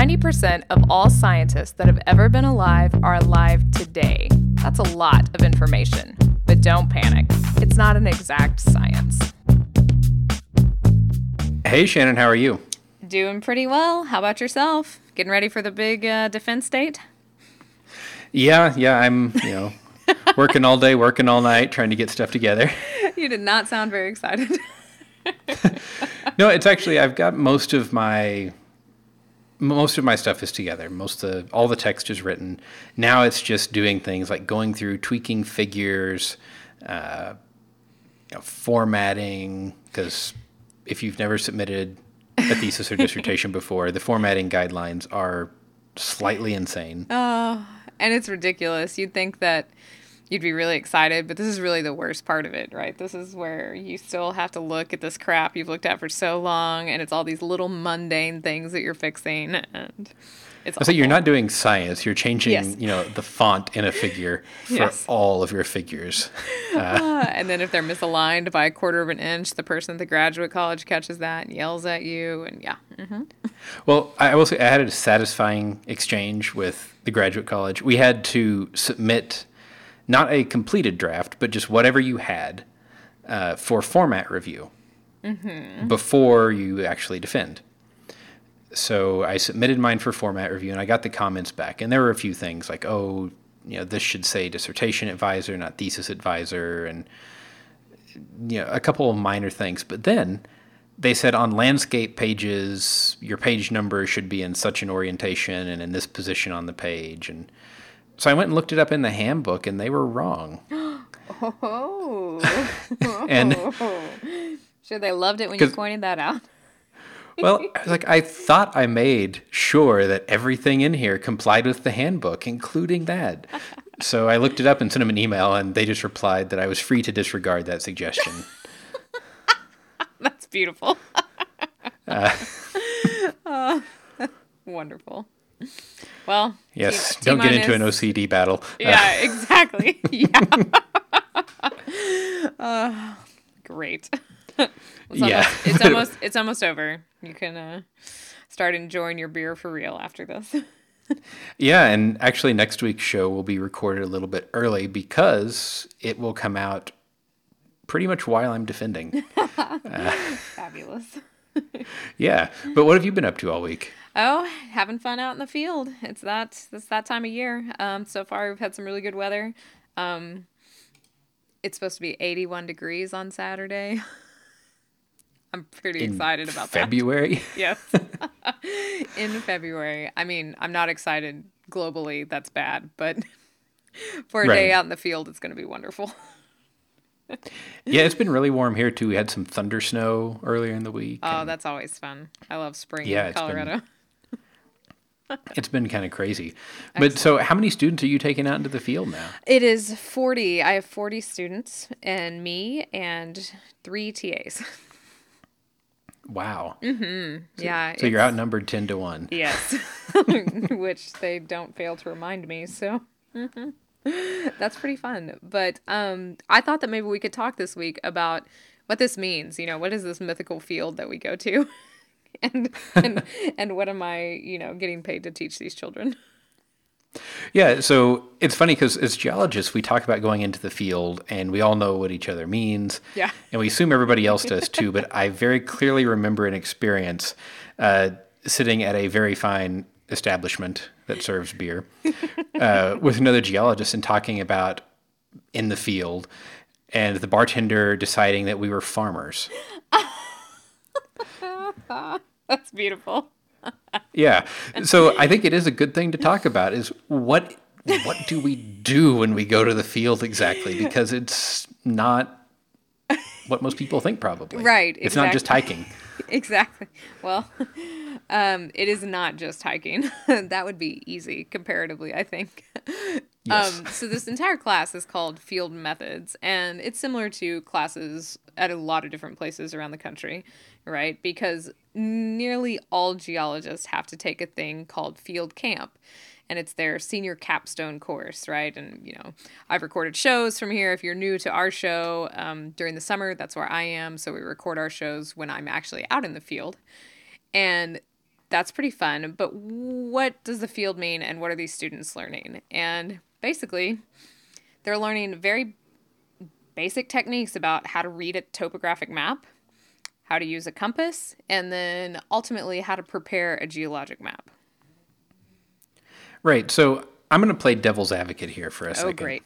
90% of all scientists that have ever been alive are alive today. That's a lot of information. But don't panic, it's not an exact science. Hey, Shannon, how are you? Doing pretty well. How about yourself? Getting ready for the big uh, defense date? Yeah, yeah, I'm, you know, working all day, working all night, trying to get stuff together. You did not sound very excited. no, it's actually I've got most of my most of my stuff is together. Most of all the text is written. Now it's just doing things like going through tweaking figures, uh, you know, formatting. Because if you've never submitted a thesis or dissertation before, the formatting guidelines are slightly insane. Oh, and it's ridiculous. You'd think that you'd be really excited, but this is really the worst part of it, right? This is where you still have to look at this crap you've looked at for so long, and it's all these little mundane things that you're fixing, and it's. So you're not doing science; you're changing, yes. you know, the font in a figure for yes. all of your figures. Uh, and then if they're misaligned by a quarter of an inch, the person at the graduate college catches that and yells at you, and yeah. Mm-hmm. Well, I will say I had a satisfying exchange with the graduate college. We had to submit not a completed draft, but just whatever you had uh, for format review mm-hmm. before you actually defend. So I submitted mine for format review, and I got the comments back, and there were a few things like, "Oh, you know, this should say dissertation advisor, not thesis advisor," and you know, a couple of minor things. But then they said on landscape pages, your page number should be in such an orientation and in this position on the page, and so I went and looked it up in the handbook, and they were wrong. oh. and sure, they loved it when you pointed that out. well, like I thought I made sure that everything in here complied with the handbook, including that. so I looked it up and sent them an email, and they just replied that I was free to disregard that suggestion. That's beautiful. uh, uh, wonderful. Well, yes, T- don't T- get into an OCD battle. Yeah, exactly. yeah. uh, great. it's yeah, almost, it's almost it's almost over. You can uh, start enjoying your beer for real after this. yeah, and actually, next week's show will be recorded a little bit early because it will come out pretty much while I'm defending. uh, Fabulous. yeah, but what have you been up to all week? Oh, having fun out in the field. It's that it's that time of year. Um, so far we've had some really good weather. Um, it's supposed to be 81 degrees on Saturday. I'm pretty in excited about February? that. Yes. in February. I mean, I'm not excited globally. That's bad, but for a right. day out in the field, it's going to be wonderful. yeah, it's been really warm here too. We had some thunder snow earlier in the week. Oh, that's always fun. I love spring yeah, in Colorado. Been, it's been kind of crazy. Excellent. But so, how many students are you taking out into the field now? It is 40. I have 40 students and me and three TAs. Wow. Mm-hmm. So, yeah. So you're outnumbered 10 to 1. Yes. Which they don't fail to remind me. So. Mm-hmm. That's pretty fun. But um, I thought that maybe we could talk this week about what this means. You know, what is this mythical field that we go to? and and and what am I, you know, getting paid to teach these children? Yeah, so it's funny because as geologists, we talk about going into the field and we all know what each other means. Yeah. And we assume everybody else does too. but I very clearly remember an experience uh, sitting at a very fine establishment that serves beer uh, with another geologist and talking about in the field and the bartender deciding that we were farmers. That's beautiful. yeah. So I think it is a good thing to talk about is what what do we do when we go to the field exactly because it's not what most people think probably. Right. It's exactly. not just hiking. exactly. Well, um, it is not just hiking. that would be easy comparatively, I think. Yes. Um, so this entire class is called Field Methods, and it's similar to classes at a lot of different places around the country, right? Because nearly all geologists have to take a thing called field camp and it's their senior capstone course, right? And you know, I've recorded shows from here. If you're new to our show um, during the summer, that's where I am. So we record our shows when I'm actually out in the field, and that's pretty fun. But what does the field mean and what are these students learning? And basically, they're learning very basic techniques about how to read a topographic map, how to use a compass, and then ultimately how to prepare a geologic map. Right. So I'm going to play devil's advocate here for a second. Oh, great.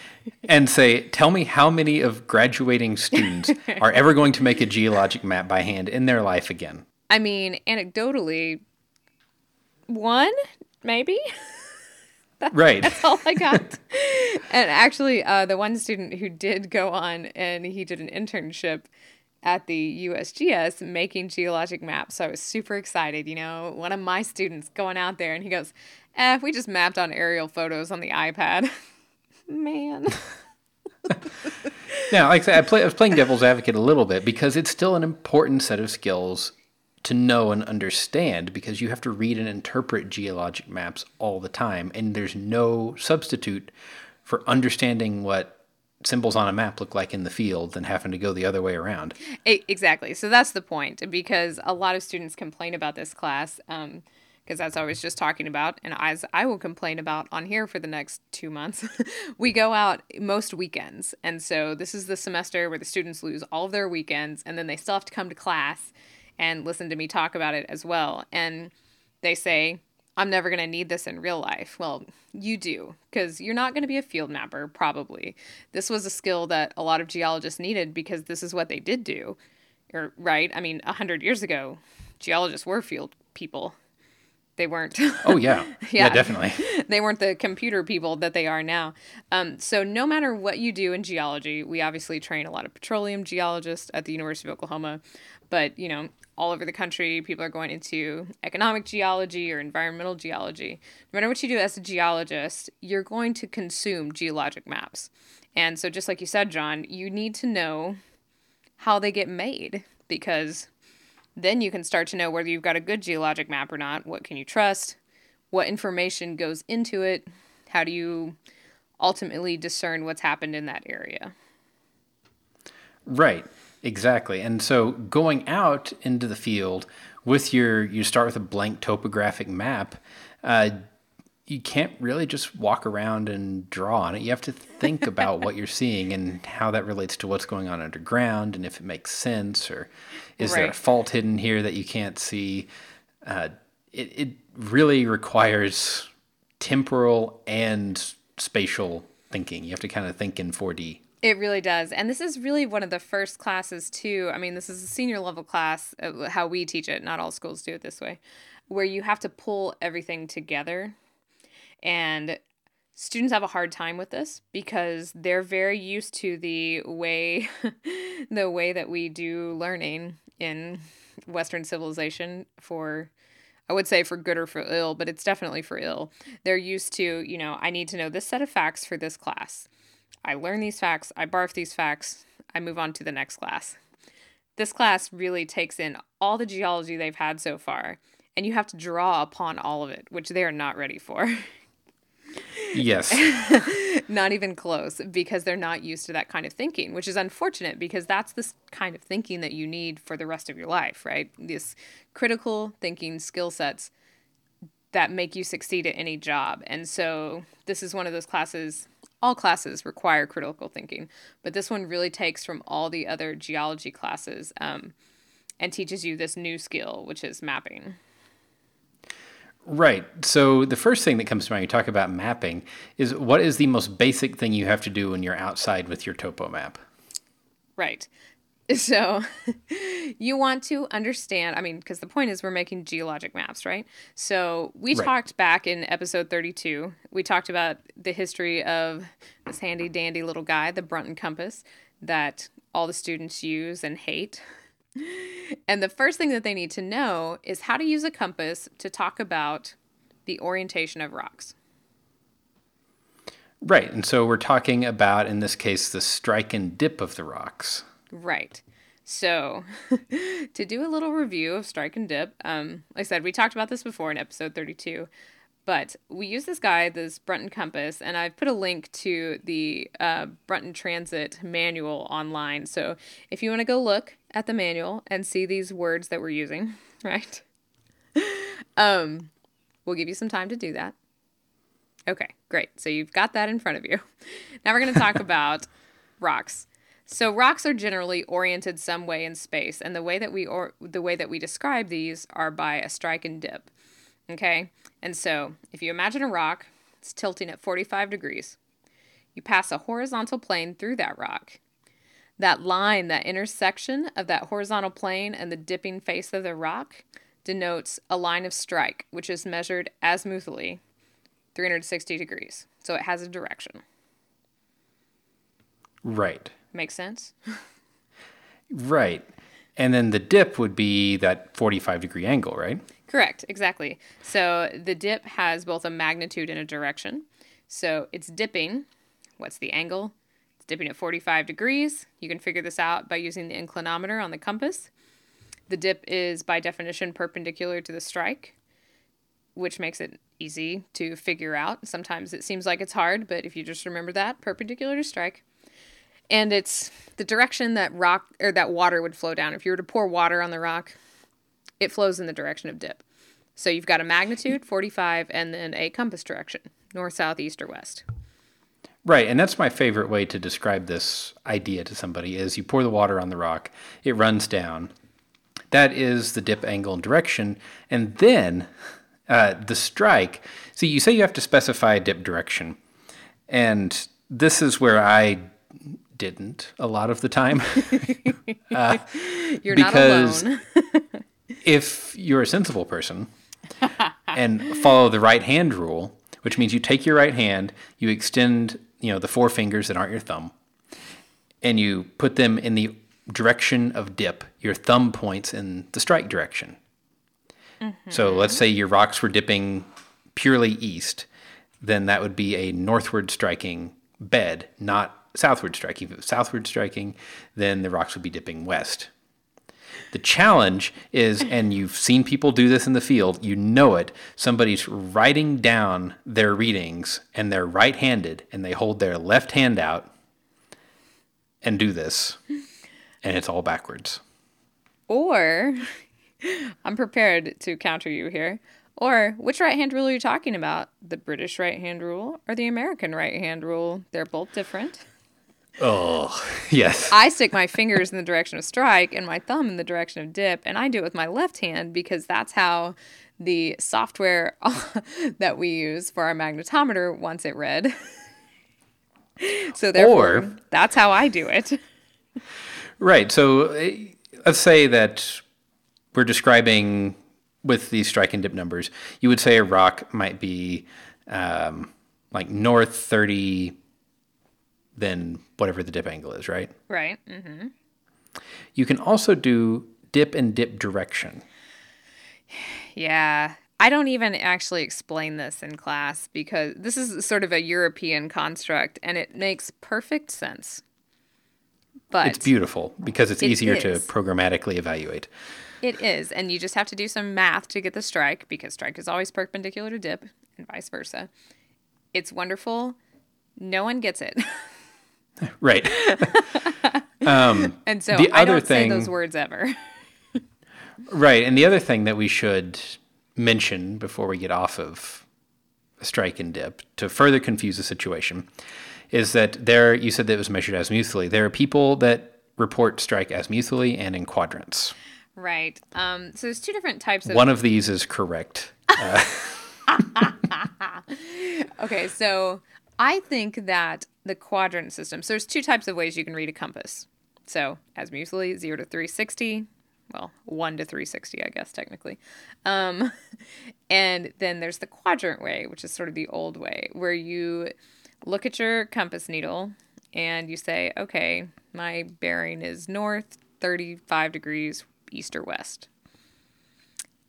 and say, tell me how many of graduating students are ever going to make a geologic map by hand in their life again? I mean, anecdotally, one, maybe. That's, right. That's all I got. and actually, uh, the one student who did go on and he did an internship at the USGS making geologic maps. So I was super excited. You know, one of my students going out there and he goes, eh, we just mapped on aerial photos on the iPad. Man. now, like I said, I, play, I was playing devil's advocate a little bit because it's still an important set of skills to know and understand because you have to read and interpret geologic maps all the time. And there's no substitute for understanding what symbols on a map look like in the field than having to go the other way around. Exactly. So that's the point because a lot of students complain about this class. Um, because as I was just talking about, and as I will complain about on here for the next two months, we go out most weekends. And so this is the semester where the students lose all of their weekends and then they still have to come to class and listen to me talk about it as well. And they say, I'm never going to need this in real life. Well, you do, because you're not going to be a field mapper, probably. This was a skill that a lot of geologists needed because this is what they did do. Or, right? I mean, 100 years ago, geologists were field people. They weren't. oh, yeah. yeah. yeah. definitely. they weren't the computer people that they are now. Um, so, no matter what you do in geology, we obviously train a lot of petroleum geologists at the University of Oklahoma. But, you know, all over the country. People are going into economic geology or environmental geology. No matter what you do as a geologist, you're going to consume geologic maps. And so, just like you said, John, you need to know how they get made because then you can start to know whether you've got a good geologic map or not. What can you trust? What information goes into it? How do you ultimately discern what's happened in that area? Right. Exactly. And so going out into the field with your, you start with a blank topographic map, uh, you can't really just walk around and draw on it. You have to think about what you're seeing and how that relates to what's going on underground and if it makes sense or is right. there a fault hidden here that you can't see. Uh, it, it really requires temporal and spatial thinking. You have to kind of think in 4D. It really does. And this is really one of the first classes, too. I mean, this is a senior level class, uh, how we teach it. Not all schools do it this way, where you have to pull everything together. And students have a hard time with this because they're very used to the way the way that we do learning in western civilization for I would say for good or for ill, but it's definitely for ill. They're used to, you know, I need to know this set of facts for this class. I learn these facts, I barf these facts, I move on to the next class. This class really takes in all the geology they've had so far, and you have to draw upon all of it, which they are not ready for. Yes. not even close because they're not used to that kind of thinking, which is unfortunate because that's the kind of thinking that you need for the rest of your life, right? These critical thinking skill sets that make you succeed at any job. And so this is one of those classes all classes require critical thinking, but this one really takes from all the other geology classes um, and teaches you this new skill, which is mapping. Right. So the first thing that comes to mind, you talk about mapping, is what is the most basic thing you have to do when you're outside with your topo map? Right. So you want to understand, I mean, because the point is we're making geologic maps, right? So we right. talked back in episode 32, we talked about the history of this handy dandy little guy, the Brunton compass, that all the students use and hate. And the first thing that they need to know is how to use a compass to talk about the orientation of rocks. Right. And so we're talking about, in this case, the strike and dip of the rocks. Right. So, to do a little review of Strike and Dip, um, like I said, we talked about this before in episode 32, but we use this guide, this Brunton Compass, and I've put a link to the uh, Brunton Transit manual online. So, if you want to go look at the manual and see these words that we're using, right? um, we'll give you some time to do that. Okay, great. So you've got that in front of you. Now we're going to talk about rocks. So rocks are generally oriented some way in space, and the way that we or the way that we describe these are by a strike and dip. Okay? And so, if you imagine a rock, it's tilting at 45 degrees. You pass a horizontal plane through that rock. That line, that intersection of that horizontal plane and the dipping face of the rock denotes a line of strike, which is measured azimuthally 360 degrees. So it has a direction. Right. Makes sense? Right. And then the dip would be that 45 degree angle, right? Correct, exactly. So the dip has both a magnitude and a direction. So it's dipping. What's the angle? Dipping at 45 degrees. You can figure this out by using the inclinometer on the compass. The dip is by definition perpendicular to the strike, which makes it easy to figure out. Sometimes it seems like it's hard, but if you just remember that, perpendicular to strike. And it's the direction that rock or that water would flow down. If you were to pour water on the rock, it flows in the direction of dip. So you've got a magnitude, 45, and then a compass direction, north, south, east, or west. Right, and that's my favorite way to describe this idea to somebody is you pour the water on the rock, it runs down. That is the dip angle and direction, and then uh, the strike. See, you say you have to specify a dip direction, and this is where I didn't a lot of the time. uh, You're not alone. if you're a sensible person and follow the right hand rule, which means you take your right hand, you extend, you know, the four fingers that aren't your thumb, and you put them in the direction of dip. Your thumb points in the strike direction. Mm-hmm. So let's say your rocks were dipping purely east, then that would be a northward striking bed, not southward striking. If it was southward striking, then the rocks would be dipping west. The challenge is, and you've seen people do this in the field, you know it. Somebody's writing down their readings and they're right handed and they hold their left hand out and do this, and it's all backwards. Or, I'm prepared to counter you here. Or, which right hand rule are you talking about? The British right hand rule or the American right hand rule? They're both different. Oh, yes. I stick my fingers in the direction of strike and my thumb in the direction of dip, and I do it with my left hand because that's how the software that we use for our magnetometer wants it read. so therefore, or, that's how I do it. Right. So eh, let's say that we're describing with these strike and dip numbers. You would say a rock might be um, like north thirty than whatever the dip angle is, right? Right. Mm-hmm. You can also do dip and dip direction. Yeah. I don't even actually explain this in class because this is sort of a European construct and it makes perfect sense. But it's beautiful because it's it easier is. to programmatically evaluate. It is. And you just have to do some math to get the strike because strike is always perpendicular to dip and vice versa. It's wonderful. No one gets it. Right. um, and so the I other don't thing, say those words ever. right. And the other thing that we should mention before we get off of strike and dip to further confuse the situation is that there, you said that it was measured as azimuthally. There are people that report strike as azimuthally and in quadrants. Right. Um, so there's two different types of. One of these is correct. Uh, okay, so I think that the quadrant system, so there's two types of ways you can read a compass. So as azimuthally, 0 to 360, well, 1 to 360, I guess, technically. Um, and then there's the quadrant way, which is sort of the old way, where you look at your compass needle and you say, okay, my bearing is north 35 degrees east or west.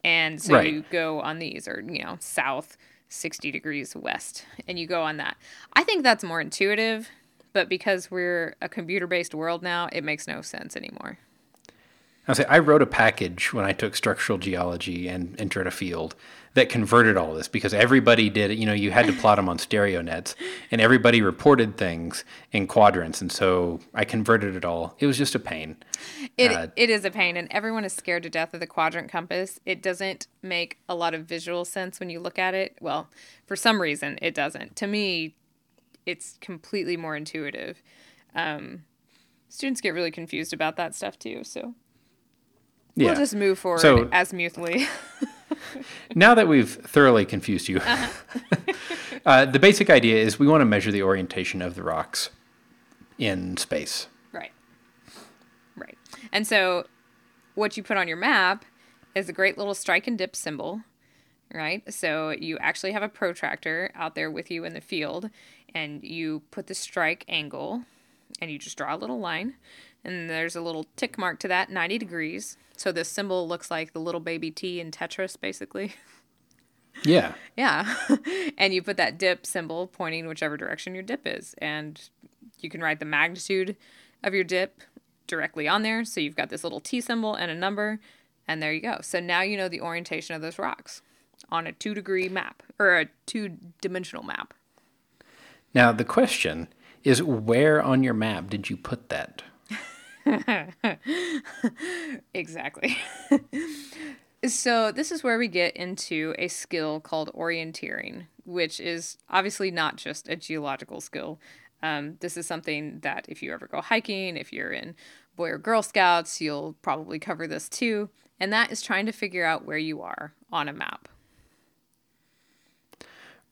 And so right. you go on these, or, you know, south 60 degrees west and you go on that. I think that's more intuitive, but because we're a computer based world now, it makes no sense anymore. I say I wrote a package when I took structural geology and entered a field that converted all this because everybody did it. You know, you had to plot them on stereo nets, and everybody reported things in quadrants, and so I converted it all. It was just a pain. It uh, it is a pain, and everyone is scared to death of the quadrant compass. It doesn't make a lot of visual sense when you look at it. Well, for some reason, it doesn't. To me, it's completely more intuitive. Um, students get really confused about that stuff too. So yeah. we'll just move forward so, azimuthally. now that we've thoroughly confused you, uh-huh. uh, the basic idea is we want to measure the orientation of the rocks in space. Right. Right. And so what you put on your map is a great little strike and dip symbol, right? So you actually have a protractor out there with you in the field, and you put the strike angle and you just draw a little line and there's a little tick mark to that 90 degrees. So this symbol looks like the little baby t in tetris basically. Yeah. Yeah. And you put that dip symbol pointing whichever direction your dip is. And you can write the magnitude of your dip directly on there. So you've got this little t symbol and a number. And there you go. So now you know the orientation of those rocks on a two degree map or a two dimensional map. Now the question is where on your map did you put that? Exactly. so, this is where we get into a skill called orienteering, which is obviously not just a geological skill. Um, this is something that if you ever go hiking, if you're in Boy or Girl Scouts, you'll probably cover this too. And that is trying to figure out where you are on a map.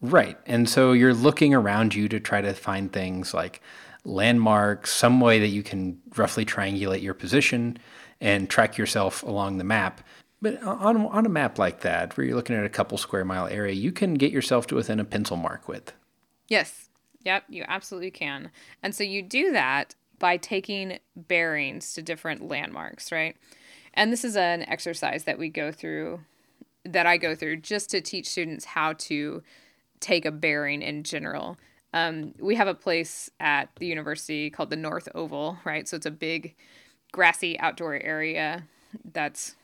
Right. And so you're looking around you to try to find things like landmarks, some way that you can roughly triangulate your position and track yourself along the map. But on, on a map like that, where you're looking at a couple square mile area, you can get yourself to within a pencil mark width. Yes. Yep, you absolutely can. And so you do that by taking bearings to different landmarks, right? And this is an exercise that we go through, that I go through just to teach students how to take a bearing in general. Um, we have a place at the university called the North Oval, right? So it's a big grassy outdoor area that's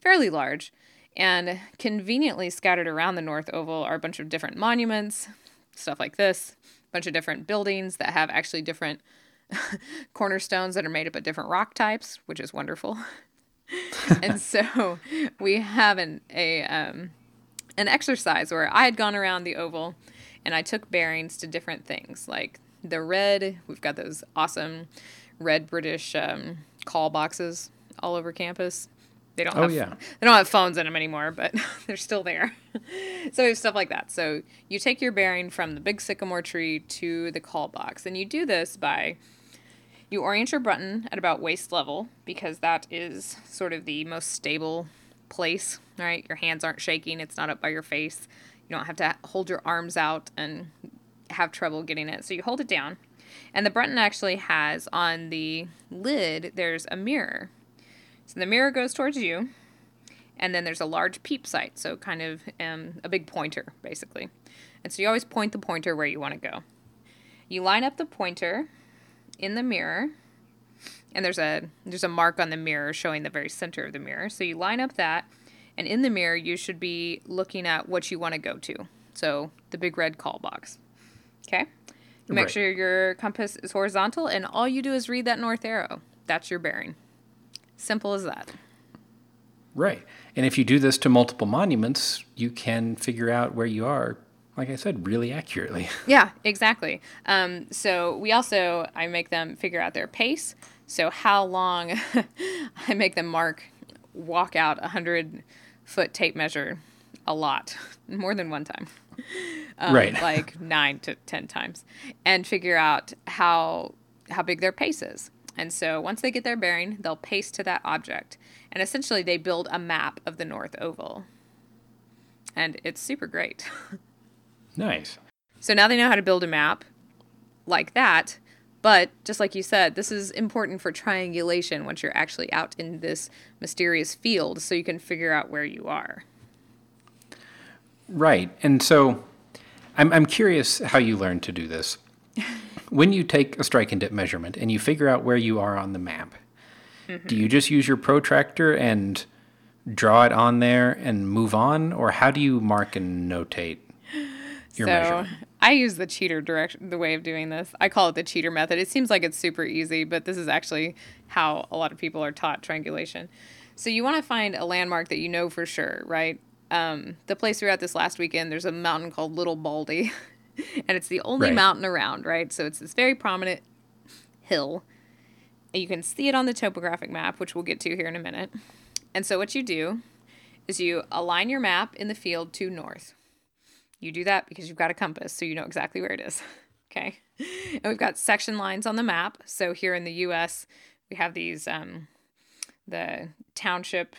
fairly large. And conveniently scattered around the North Oval are a bunch of different monuments, stuff like this, a bunch of different buildings that have actually different cornerstones that are made up of different rock types, which is wonderful. and so we have an, a um, an exercise where I had gone around the oval and I took bearings to different things like the red. We've got those awesome red British um, call boxes all over campus. They don't. Oh have, yeah. They don't have phones in them anymore, but they're still there. so we have stuff like that. So you take your bearing from the big sycamore tree to the call box, and you do this by you orient your Brunton at about waist level because that is sort of the most stable place, right? Your hands aren't shaking, it's not up by your face. You don't have to hold your arms out and have trouble getting it. So you hold it down. And the Brunton actually has on the lid, there's a mirror. So the mirror goes towards you, and then there's a large peep sight, so kind of um, a big pointer, basically. And so you always point the pointer where you want to go. You line up the pointer in the mirror and there's a there's a mark on the mirror showing the very center of the mirror. So you line up that, and in the mirror you should be looking at what you want to go to. So the big red call box. Okay. You make right. sure your compass is horizontal, and all you do is read that north arrow. That's your bearing. Simple as that. Right. And if you do this to multiple monuments, you can figure out where you are like I said, really accurately. Yeah, exactly. Um, so we also I make them figure out their pace. So how long I make them mark, walk out a hundred foot tape measure, a lot, more than one time, um, right? like nine to ten times, and figure out how how big their pace is. And so once they get their bearing, they'll pace to that object, and essentially they build a map of the North Oval, and it's super great. nice. So now they know how to build a map like that but just like you said, this is important for triangulation once you're actually out in this mysterious field so you can figure out where you are. Right. And so I'm, I'm curious how you learn to do this. when you take a strike and dip measurement and you figure out where you are on the map, mm-hmm. do you just use your protractor and draw it on there and move on, or how do you mark and notate your so, measurement? I use the cheater direction, the way of doing this. I call it the cheater method. It seems like it's super easy, but this is actually how a lot of people are taught triangulation. So you want to find a landmark that you know for sure, right? Um, the place we were at this last weekend, there's a mountain called Little Baldy, and it's the only right. mountain around, right? So it's this very prominent hill. You can see it on the topographic map, which we'll get to here in a minute. And so what you do is you align your map in the field to north. You do that because you've got a compass, so you know exactly where it is. okay. And we've got section lines on the map. So here in the US, we have these um, the township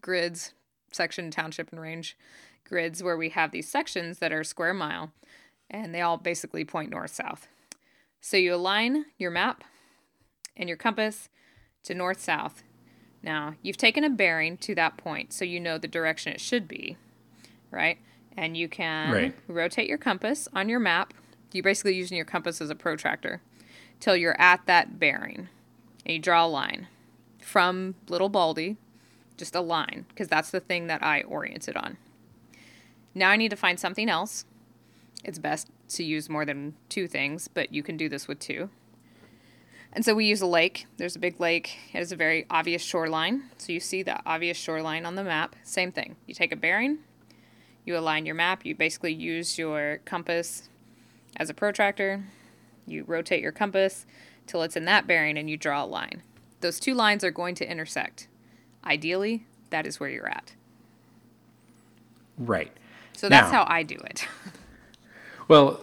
grids, section, township, and range grids where we have these sections that are square mile and they all basically point north south. So you align your map and your compass to north south. Now, you've taken a bearing to that point so you know the direction it should be, right? And you can right. rotate your compass on your map. You're basically using your compass as a protractor till you're at that bearing. And you draw a line from Little Baldy, just a line, because that's the thing that I oriented on. Now I need to find something else. It's best to use more than two things, but you can do this with two. And so we use a lake. There's a big lake. It has a very obvious shoreline. So you see the obvious shoreline on the map. Same thing. You take a bearing, you align your map, you basically use your compass as a protractor, you rotate your compass till it's in that bearing, and you draw a line. Those two lines are going to intersect. Ideally, that is where you're at. Right. So that's now, how I do it. well,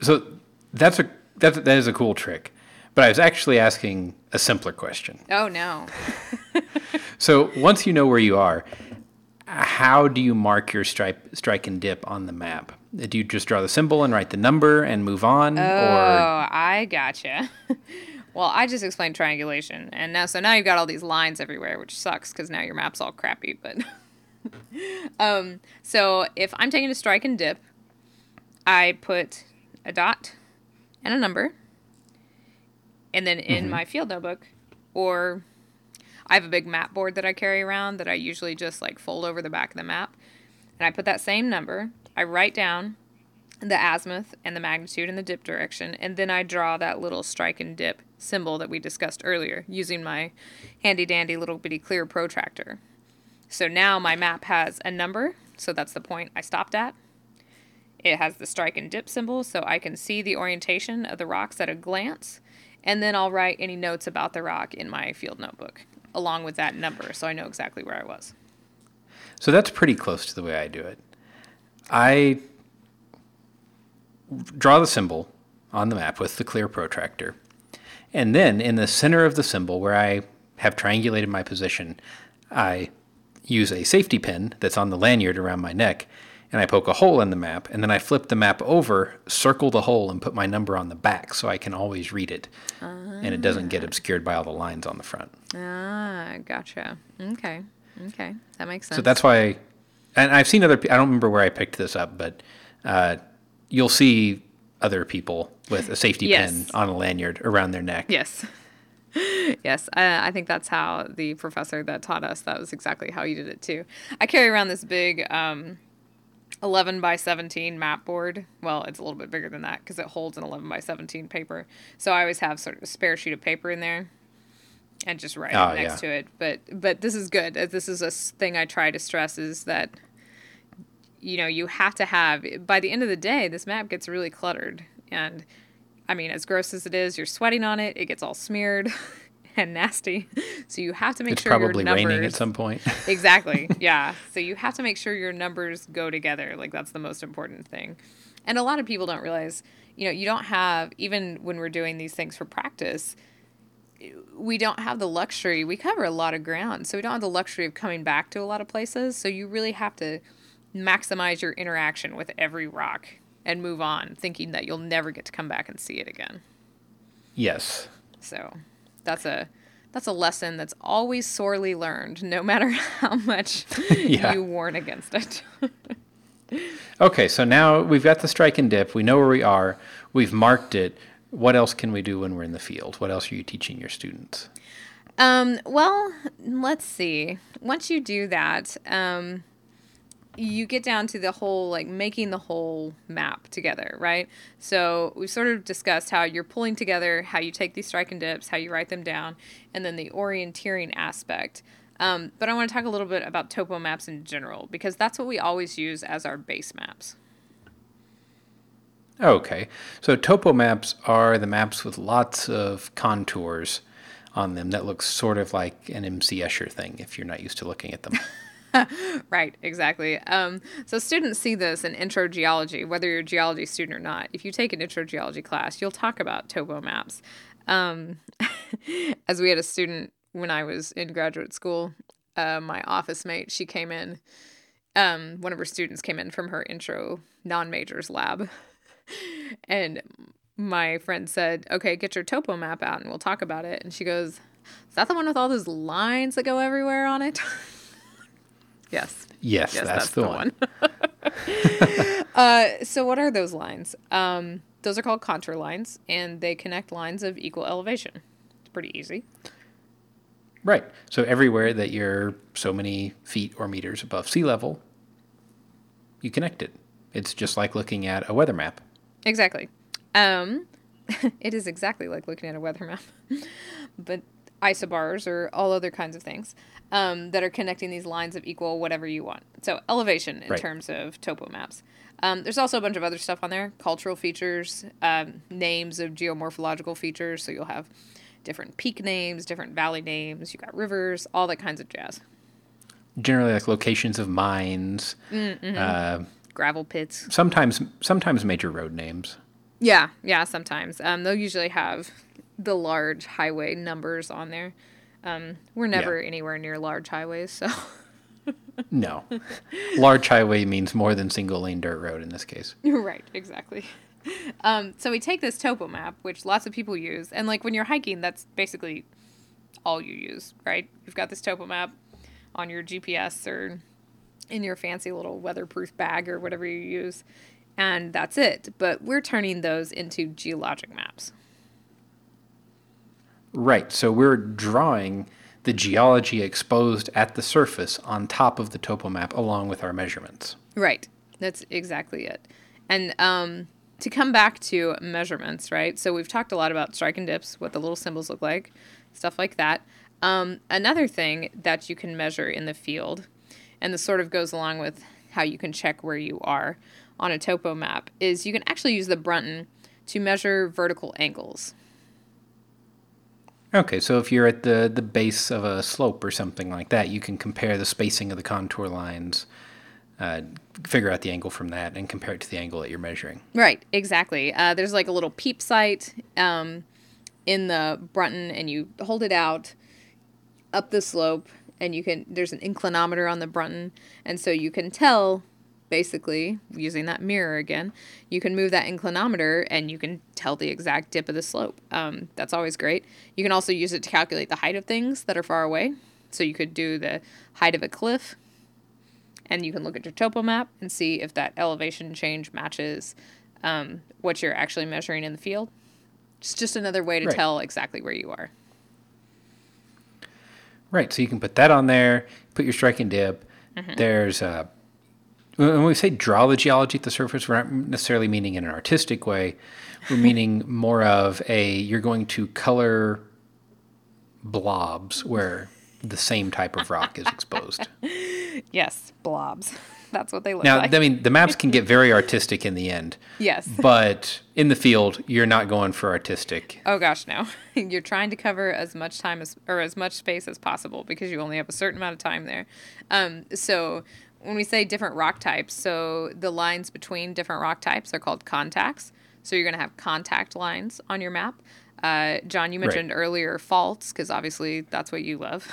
so that's a that that is a cool trick. But I was actually asking a simpler question. Oh no. so once you know where you are, how do you mark your stripe, strike and dip on the map? Do you just draw the symbol and write the number and move on? Oh, or... I gotcha. well, I just explained triangulation, and now so now you've got all these lines everywhere, which sucks because now your map's all crappy. But um, so if I'm taking a strike and dip, I put a dot and a number, and then in mm-hmm. my field notebook, or I have a big map board that I carry around that I usually just like fold over the back of the map. And I put that same number, I write down the azimuth and the magnitude and the dip direction, and then I draw that little strike and dip symbol that we discussed earlier using my handy dandy little bitty clear protractor. So now my map has a number, so that's the point I stopped at. It has the strike and dip symbol, so I can see the orientation of the rocks at a glance, and then I'll write any notes about the rock in my field notebook along with that number, so I know exactly where I was. So that's pretty close to the way I do it. I draw the symbol on the map with the clear protractor. And then in the center of the symbol where I have triangulated my position, I use a safety pin that's on the lanyard around my neck and I poke a hole in the map, and then I flip the map over, circle the hole, and put my number on the back so I can always read it, and it doesn't get obscured by all the lines on the front. Ah, gotcha. Okay, okay, that makes sense. So that's why, and I've seen other. I don't remember where I picked this up, but uh, you'll see other people with a safety yes. pin on a lanyard around their neck. Yes. yes, I, I, think that's how the professor that taught us. That was exactly how he did it too. I carry around this big. Um, 11 by 17 map board. Well, it's a little bit bigger than that because it holds an 11 by 17 paper. So I always have sort of a spare sheet of paper in there and just write oh, next yeah. to it. But but this is good. Uh, this is a thing I try to stress is that you know, you have to have by the end of the day this map gets really cluttered and I mean, as gross as it is, you're sweating on it, it gets all smeared. and nasty. So you have to make sure. it's sure probably your numbers raining at some point. exactly. Yeah. So you have to make sure your numbers go together. Like that's the most important thing. And a lot of people don't realize, you know, you don't have even when we're doing these things for practice, we don't have the luxury. We cover a lot of ground, so we don't have the luxury of coming back to a lot of places. So you really have to maximize your interaction with every rock and move on, thinking that you'll never get to come back and see it again. Yes. So that's a that's a lesson that's always sorely learned, no matter how much yeah. you warn against it. okay, so now we've got the strike and dip. We know where we are. We've marked it. What else can we do when we're in the field? What else are you teaching your students? Um, well, let's see. Once you do that, um, you get down to the whole like making the whole map together, right? So we've sort of discussed how you're pulling together, how you take these strike and dips, how you write them down, and then the orienteering aspect. Um, but I want to talk a little bit about topo maps in general because that's what we always use as our base maps. Okay, so topo maps are the maps with lots of contours on them that looks sort of like an MC Escher thing if you're not used to looking at them. right, exactly. Um, so students see this in intro geology, whether you're a geology student or not. If you take an intro geology class, you'll talk about topo maps. Um, as we had a student when I was in graduate school, uh, my office mate, she came in. Um, one of her students came in from her intro non-majors lab, and my friend said, "Okay, get your topo map out, and we'll talk about it." And she goes, "Is that the one with all those lines that go everywhere on it?" Yes. Yes, yes that's, that's, the, the one. one. uh, so, what are those lines? Um, those are called contour lines, and they connect lines of equal elevation. It's pretty easy. Right. So, everywhere that you're so many feet or meters above sea level, you connect it. It's just like looking at a weather map. Exactly. Um, it is exactly like looking at a weather map, but isobars or all other kinds of things um, that are connecting these lines of equal whatever you want. So elevation in right. terms of topo maps. Um, there's also a bunch of other stuff on there, cultural features, um, names of geomorphological features. So you'll have different peak names, different valley names. You got rivers, all that kinds of jazz. Generally, like locations of mines, mm-hmm. uh, gravel pits. Sometimes, sometimes major road names. Yeah, yeah. Sometimes um, they'll usually have the large highway numbers on there. Um, we're never yeah. anywhere near large highways, so. no. Large highway means more than single lane dirt road in this case. Right, exactly. Um, so we take this topo map, which lots of people use, and like when you're hiking, that's basically all you use, right? You've got this topo map on your GPS or in your fancy little weatherproof bag or whatever you use, and that's it. But we're turning those into geologic maps. Right. So we're drawing the geology exposed at the surface on top of the topo map along with our measurements. Right. That's exactly it. And um, to come back to measurements, right? So we've talked a lot about strike and dips, what the little symbols look like, stuff like that. Um, another thing that you can measure in the field, and this sort of goes along with how you can check where you are on a topo map, is you can actually use the Brunton to measure vertical angles. Okay, so if you're at the, the base of a slope or something like that, you can compare the spacing of the contour lines, uh, figure out the angle from that, and compare it to the angle that you're measuring. Right, exactly. Uh, there's like a little peep sight um, in the Brunton, and you hold it out up the slope, and you can. There's an inclinometer on the Brunton, and so you can tell basically using that mirror again. You can move that inclinometer and you can tell the exact dip of the slope. Um, that's always great. You can also use it to calculate the height of things that are far away. So you could do the height of a cliff and you can look at your topo map and see if that elevation change matches um, what you're actually measuring in the field. It's just another way to right. tell exactly where you are. Right so you can put that on there put your strike and dip. Mm-hmm. there's uh, when we say draw the geology at the surface, we're not necessarily meaning in an artistic way. We're meaning more of a you're going to color blobs where the same type of rock is exposed. yes, blobs. That's what they look now, like. Now, I mean, the maps can get very artistic in the end. Yes. But in the field, you're not going for artistic. Oh gosh, no. you're trying to cover as much time as or as much space as possible because you only have a certain amount of time there. Um, so when we say different rock types, so the lines between different rock types are called contacts. So you're going to have contact lines on your map. Uh, John, you mentioned right. earlier faults because obviously that's what you love.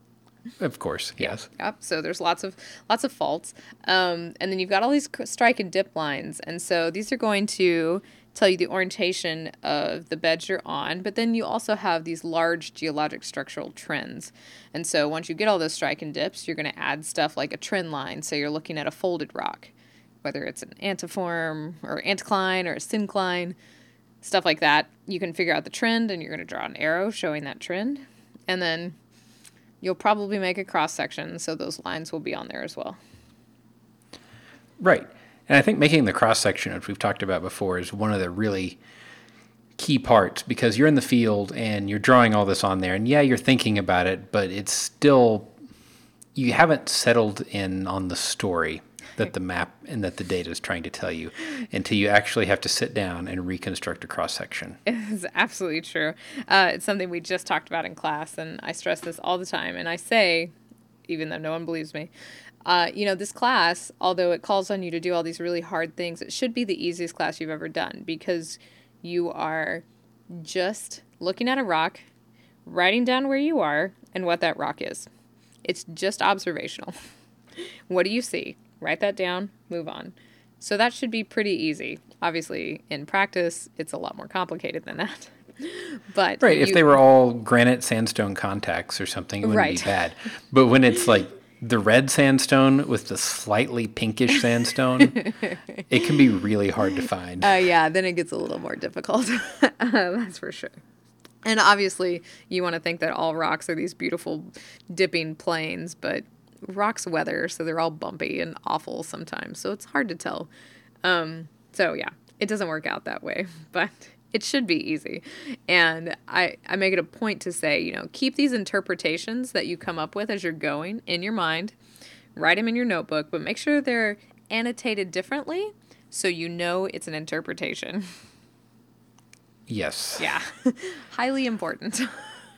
of course, yes. Yep. So there's lots of lots of faults, um, and then you've got all these strike and dip lines, and so these are going to tell you the orientation of the beds you're on, but then you also have these large geologic structural trends. And so once you get all those strike and dips, you're going to add stuff like a trend line. So you're looking at a folded rock, whether it's an antiform or anticline or a syncline, stuff like that. You can figure out the trend and you're going to draw an arrow showing that trend. And then you'll probably make a cross section, so those lines will be on there as well. Right. And I think making the cross section, which we've talked about before, is one of the really key parts because you're in the field and you're drawing all this on there. And yeah, you're thinking about it, but it's still, you haven't settled in on the story that the map and that the data is trying to tell you until you actually have to sit down and reconstruct a cross section. It's absolutely true. Uh, it's something we just talked about in class, and I stress this all the time. And I say, even though no one believes me, uh, you know, this class, although it calls on you to do all these really hard things, it should be the easiest class you've ever done because you are just looking at a rock, writing down where you are and what that rock is. It's just observational. what do you see? Write that down, move on. So that should be pretty easy. Obviously, in practice, it's a lot more complicated than that. but right, you, if they were all granite sandstone contacts or something, it wouldn't right. be bad. But when it's like the red sandstone with the slightly pinkish sandstone, it can be really hard to find. Uh, yeah, then it gets a little more difficult. uh, that's for sure. And obviously, you want to think that all rocks are these beautiful dipping planes, but rocks weather, so they're all bumpy and awful sometimes. So it's hard to tell. Um, so yeah, it doesn't work out that way, but it should be easy. And I, I make it a point to say, you know, keep these interpretations that you come up with as you're going in your mind, write them in your notebook, but make sure they're annotated differently so you know it's an interpretation. Yes. Yeah. Highly important.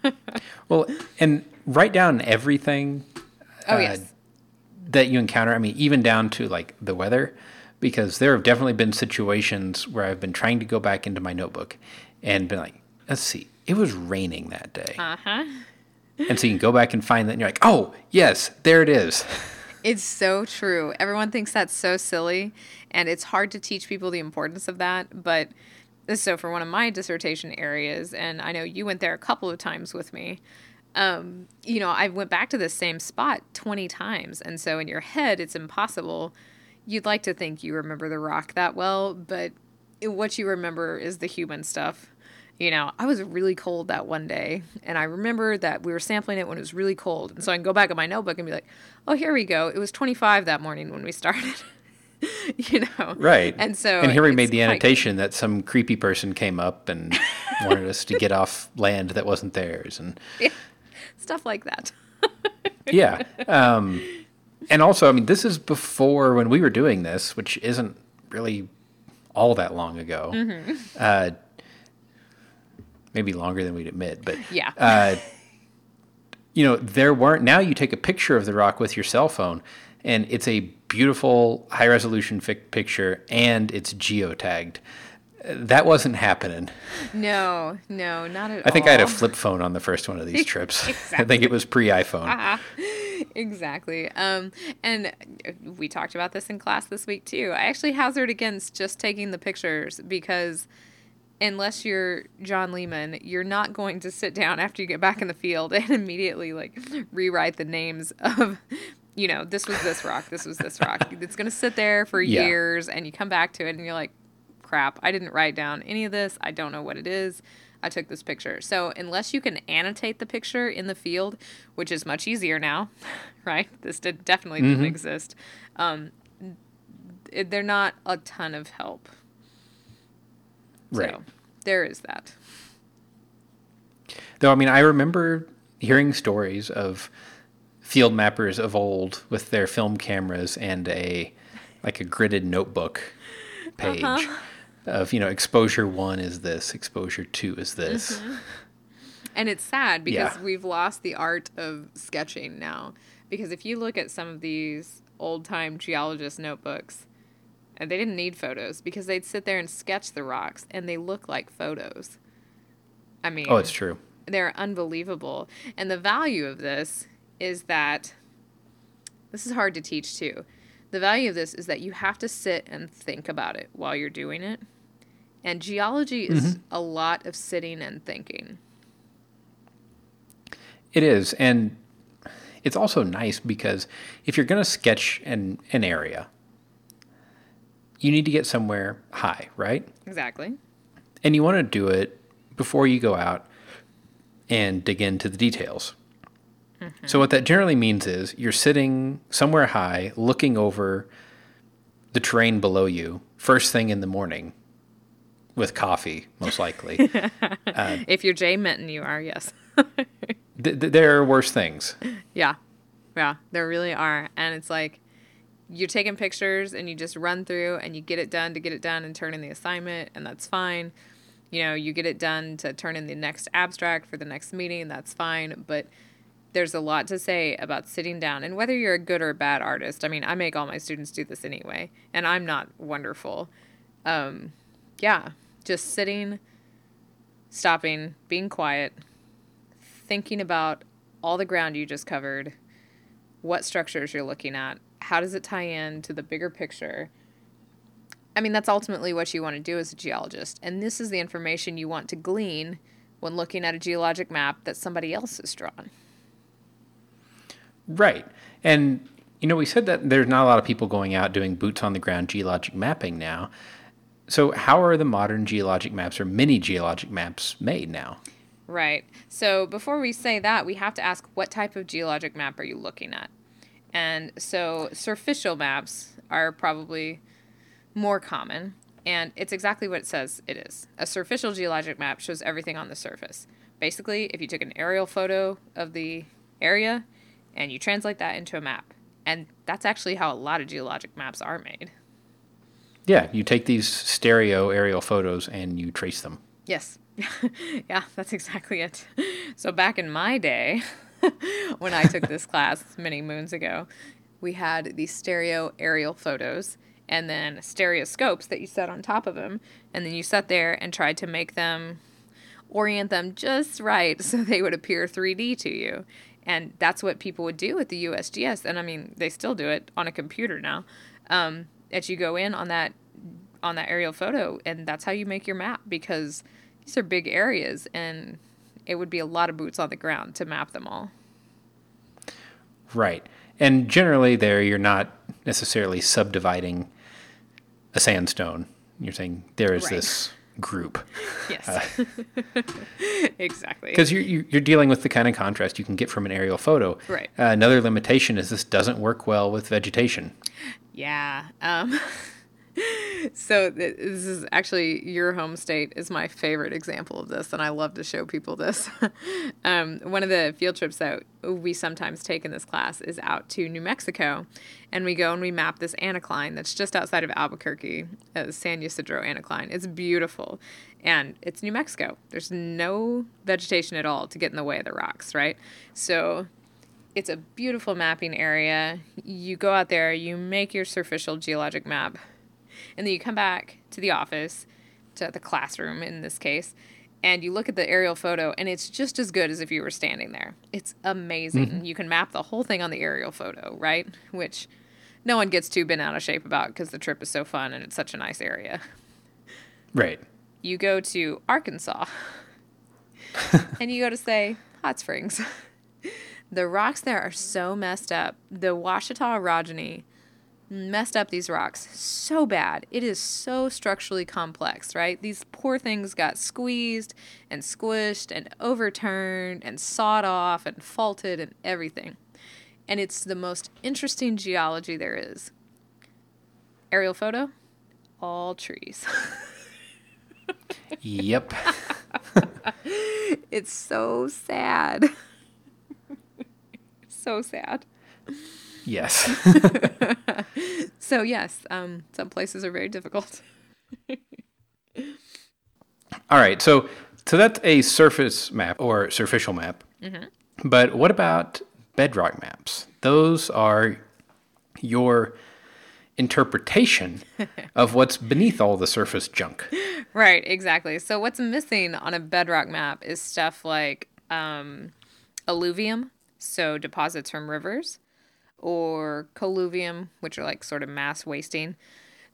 well, and write down everything Oh, uh, yes. That you encounter. I mean, even down to like the weather, because there have definitely been situations where I've been trying to go back into my notebook and been like, let's see, it was raining that day. Uh huh. And so you can go back and find that, and you're like, oh, yes, there it is. It's so true. Everyone thinks that's so silly, and it's hard to teach people the importance of that. But so, for one of my dissertation areas, and I know you went there a couple of times with me, um, you know, I went back to the same spot 20 times. And so in your head, it's impossible. You'd like to think you remember the rock that well, but what you remember is the human stuff. You know, I was really cold that one day, and I remember that we were sampling it when it was really cold. And so I can go back in my notebook and be like, oh, here we go. It was 25 that morning when we started. you know right and so and here we made the annotation that some creepy person came up and wanted us to get off land that wasn't theirs and yeah stuff like that. yeah. Um, and also, I mean, this is before when we were doing this, which isn't really all that long ago. Mm-hmm. Uh, maybe longer than we'd admit, but yeah. Uh, you know, there weren't. Now you take a picture of the rock with your cell phone, and it's a beautiful high resolution picture, and it's geotagged that wasn't happening. No, no, not at all. I think. I had a flip phone on the first one of these trips. exactly. I think it was pre iPhone. Uh-huh. Exactly. Um, and we talked about this in class this week too. I actually hazard against just taking the pictures because unless you're John Leeman, you're not going to sit down after you get back in the field and immediately like rewrite the names of you know, this was this rock, this was this rock. It's going to sit there for yeah. years and you come back to it and you're like, crap. I didn't write down any of this. I don't know what it is. I took this picture. So, unless you can annotate the picture in the field, which is much easier now, right? This did definitely mm-hmm. didn't exist. Um, they're not a ton of help. Right. So, there is that. Though, I mean, I remember hearing stories of field mappers of old with their film cameras and a like a gridded notebook page. Uh-huh of you know exposure one is this exposure two is this. Mm-hmm. and it's sad because yeah. we've lost the art of sketching now. Because if you look at some of these old time geologist notebooks and they didn't need photos because they'd sit there and sketch the rocks and they look like photos. I mean oh it's true. they're unbelievable. And the value of this is that this is hard to teach too. The value of this is that you have to sit and think about it while you're doing it and geology is mm-hmm. a lot of sitting and thinking. It is. And it's also nice because if you're going to sketch an, an area, you need to get somewhere high, right? Exactly. And you want to do it before you go out and dig into the details. Mm-hmm. So, what that generally means is you're sitting somewhere high looking over the terrain below you first thing in the morning with coffee, most likely. uh, if you're Jay Minton, you are, yes. th- th- there are worse things. Yeah. Yeah, there really are. And it's like you're taking pictures and you just run through and you get it done to get it done and turn in the assignment, and that's fine. You know, you get it done to turn in the next abstract for the next meeting, that's fine. But there's a lot to say about sitting down and whether you're a good or a bad artist. I mean, I make all my students do this anyway, and I'm not wonderful. Um, yeah, just sitting, stopping, being quiet, thinking about all the ground you just covered, what structures you're looking at, how does it tie in to the bigger picture. I mean, that's ultimately what you want to do as a geologist. And this is the information you want to glean when looking at a geologic map that somebody else has drawn. Right. And, you know, we said that there's not a lot of people going out doing boots on the ground geologic mapping now. So, how are the modern geologic maps or mini geologic maps made now? Right. So, before we say that, we have to ask what type of geologic map are you looking at? And so, surficial maps are probably more common, and it's exactly what it says it is. A surficial geologic map shows everything on the surface. Basically, if you took an aerial photo of the area and you translate that into a map, and that's actually how a lot of geologic maps are made. Yeah, you take these stereo aerial photos and you trace them. Yes. yeah, that's exactly it. So back in my day, when I took this class many moons ago, we had these stereo aerial photos and then stereoscopes that you set on top of them. And then you sat there and tried to make them orient them just right so they would appear 3D to you. And that's what people would do with the USGS. And I mean, they still do it on a computer now. Um, that you go in on that on that aerial photo and that's how you make your map because these are big areas and it would be a lot of boots on the ground to map them all. Right. And generally there you're not necessarily subdividing a sandstone. You're saying there is right. this group. Yes. Uh, exactly. Because you're, you're dealing with the kind of contrast you can get from an aerial photo. Right. Uh, another limitation is this doesn't work well with vegetation. Yeah. Um, so this is actually your home state is my favorite example of this, and I love to show people this. um, one of the field trips that we sometimes take in this class is out to New Mexico, and we go and we map this anticline that's just outside of Albuquerque, uh, San Ysidro anticline. It's beautiful, and it's New Mexico. There's no vegetation at all to get in the way of the rocks, right? So it's a beautiful mapping area. You go out there, you make your surficial geologic map, and then you come back to the office, to the classroom in this case, and you look at the aerial photo, and it's just as good as if you were standing there. It's amazing. Mm-hmm. You can map the whole thing on the aerial photo, right? Which no one gets too bent out of shape about because the trip is so fun and it's such a nice area. Right. You go to Arkansas, and you go to say hot springs. The rocks there are so messed up. The Ouachita orogeny messed up these rocks so bad. It is so structurally complex, right? These poor things got squeezed and squished and overturned and sawed off and faulted and everything. And it's the most interesting geology there is. Aerial photo, all trees. yep. it's so sad so sad. Yes. so yes, um, some places are very difficult. All right, so so that's a surface map or superficial map. Mm-hmm. But what about bedrock maps? Those are your interpretation of what's beneath all the surface junk. Right, exactly. So what's missing on a bedrock map is stuff like um, alluvium, so deposits from rivers, or colluvium, which are like sort of mass wasting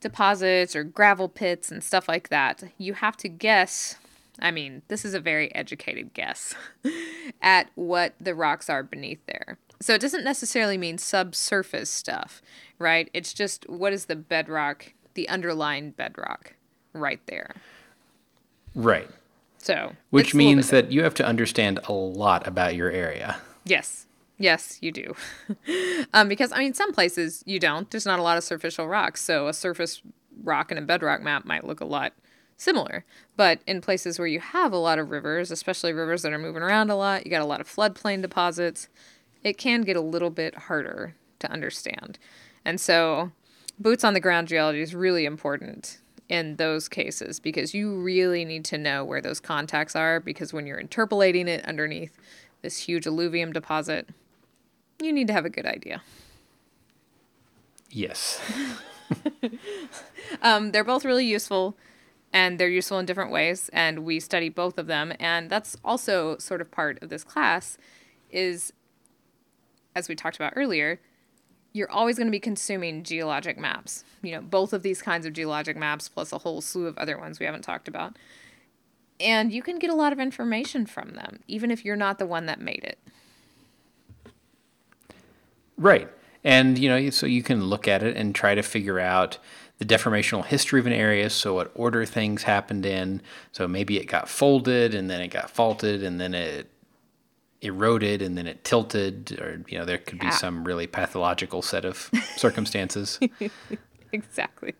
deposits or gravel pits and stuff like that. You have to guess. I mean, this is a very educated guess at what the rocks are beneath there. So it doesn't necessarily mean subsurface stuff, right? It's just what is the bedrock, the underlying bedrock right there. Right. So, Which it's a little means that you have to understand a lot about your area. Yes, yes, you do. um, because I mean, some places you don't. There's not a lot of superficial rocks, so a surface rock and a bedrock map might look a lot similar. But in places where you have a lot of rivers, especially rivers that are moving around a lot, you got a lot of floodplain deposits. It can get a little bit harder to understand, and so boots on the ground geology is really important in those cases because you really need to know where those contacts are because when you're interpolating it underneath this huge alluvium deposit, you need to have a good idea. Yes. Um, they're both really useful and they're useful in different ways and we study both of them and that's also sort of part of this class is as we talked about earlier you're always going to be consuming geologic maps you know both of these kinds of geologic maps plus a whole slew of other ones we haven't talked about and you can get a lot of information from them even if you're not the one that made it Right. And, you know, so you can look at it and try to figure out the deformational history of an area, so what order things happened in. So maybe it got folded and then it got faulted and then it eroded and then it tilted, or, you know, there could Yeah. be some really pathological set of circumstances. exactly.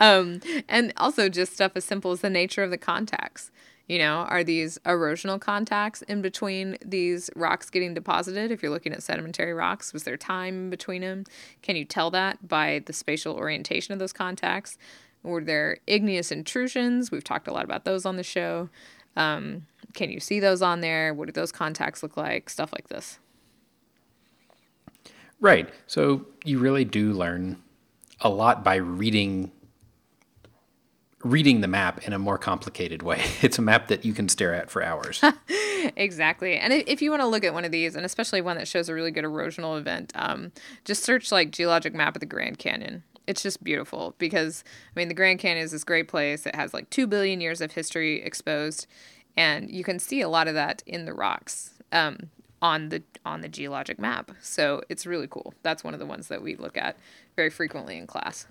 Um, and also just stuff as simple as the nature of the contacts. You know, are these erosional contacts in between these rocks getting deposited? If you're looking at sedimentary rocks, was there time between them? Can you tell that by the spatial orientation of those contacts? Were there igneous intrusions? We've talked a lot about those on the show. Um, can you see those on there? What do those contacts look like? Stuff like this. right. So you really do learn a lot by reading reading the map in a more complicated way. It's a map that you can stare at for hours. Exactly. And if, you want to look at one of these, and especially one that shows a really good erosional event, um, just search like geologic map of the Grand Canyon. It's just beautiful because, I mean, the Grand Canyon is this great place. It has like 2 billion years of history exposed, and you can see a lot of that in the rocks um, on the on the geologic map. So it's really cool. That's one of the ones that we look at very frequently in class.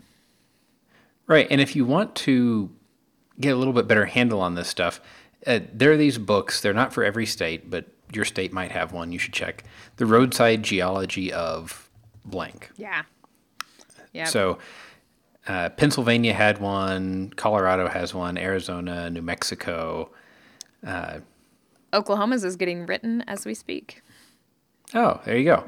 Right. And if you want to get a little bit better handle on this stuff, uh, there are these books. They're not for every state, but your state might have one. You should check the roadside geology of blank. Yeah. Yeah. So, uh, Pennsylvania had one, Colorado has one, Arizona, New Mexico. Oklahoma's is getting written as we speak. Oh, there you go.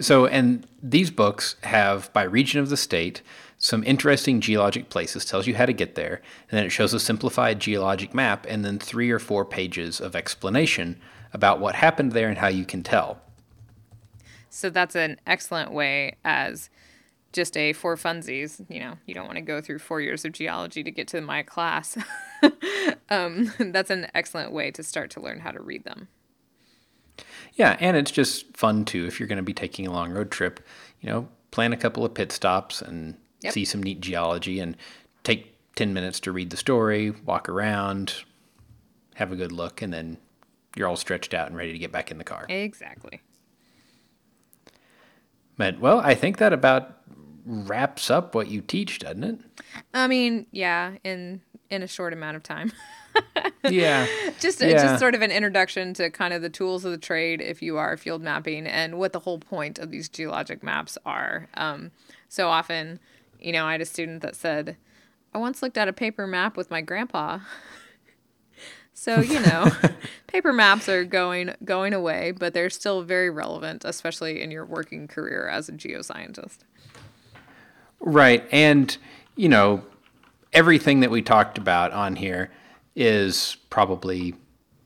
So, and these books have, by region of the state, some interesting geologic places, tells you how to get there, and then it shows a simplified geologic map, and then three or four pages of explanation about what happened there and how you can tell. So that's an excellent way as just a for funsies. You know, you don't want to go through four years of geology to get to my class. um, that's an excellent way to start to learn how to read them. Yeah, and it's just fun too if you're going to be taking a long road trip. You know, plan a couple of pit stops and Yep. see some neat geology, and take ten minutes to read the story, walk around, have a good look, and then you're all stretched out and ready to get back in the car. Exactly. But well, I think that about wraps up what you teach, doesn't it? I mean, yeah, in in a short amount of time. Yeah. just Yeah. just sort of an introduction to kind of the tools of the trade if you are field mapping and what the whole point of these geologic maps are. Um, so often, you know, I had a student that said, "I once looked at a paper map with my grandpa." so you know, paper maps are going going away, but they're still very relevant, especially in your working career as a geoscientist. Right. And, you know, everything that we talked about on here is probably